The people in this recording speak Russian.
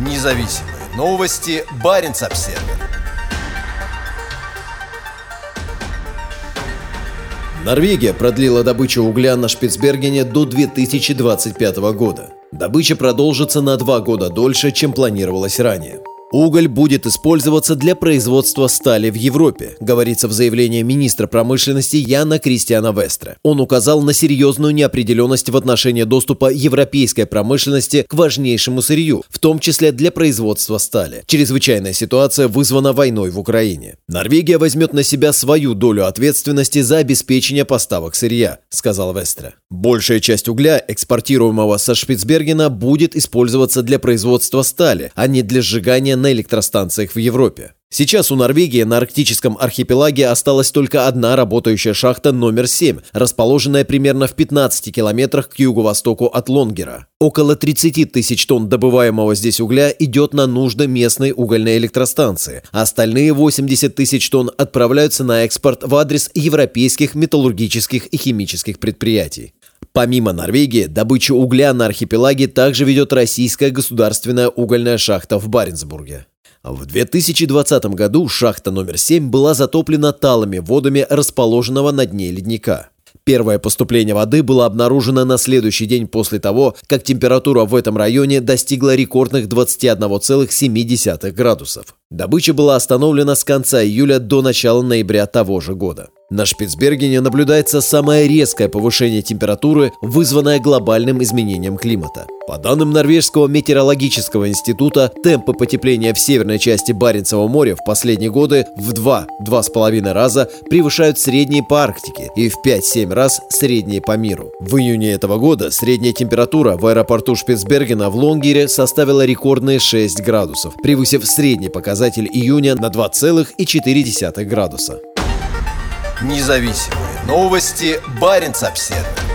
Независимые новости. Барин обсерва Норвегия продлила добычу угля на Шпицбергене до 2025 года. Добыча продолжится на два года дольше, чем планировалось ранее. Уголь будет использоваться для производства стали в Европе, говорится в заявлении министра промышленности Яна Кристиана Вестра. Он указал на серьезную неопределенность в отношении доступа европейской промышленности к важнейшему сырью, в том числе для производства стали. Чрезвычайная ситуация вызвана войной в Украине. Норвегия возьмет на себя свою долю ответственности за обеспечение поставок сырья, сказал Вестра. Большая часть угля, экспортируемого со Шпицбергена, будет использоваться для производства стали, а не для сжигания на электростанциях в Европе. Сейчас у Норвегии на арктическом архипелаге осталась только одна работающая шахта номер 7, расположенная примерно в 15 километрах к юго-востоку от Лонгера. Около 30 тысяч тонн добываемого здесь угля идет на нужды местной угольной электростанции, а остальные 80 тысяч тонн отправляются на экспорт в адрес европейских металлургических и химических предприятий. Помимо Норвегии, добычу угля на архипелаге также ведет российская государственная угольная шахта в Баренцбурге. В 2020 году шахта номер 7 была затоплена талыми водами расположенного на дне ледника. Первое поступление воды было обнаружено на следующий день после того, как температура в этом районе достигла рекордных 21,7 градусов. Добыча была остановлена с конца июля до начала ноября того же года. На Шпицбергене наблюдается самое резкое повышение температуры, вызванное глобальным изменением климата. По данным Норвежского метеорологического института, темпы потепления в северной части Баренцева моря в последние годы в 2-2,5 раза превышают средние по Арктике и в 5-7 раз средние по миру. В июне этого года средняя температура в аэропорту Шпицбергена в Лонгере составила рекордные 6 градусов, превысив средний показатель июня на 2,4 градуса. Независимые новости. Барин обседный.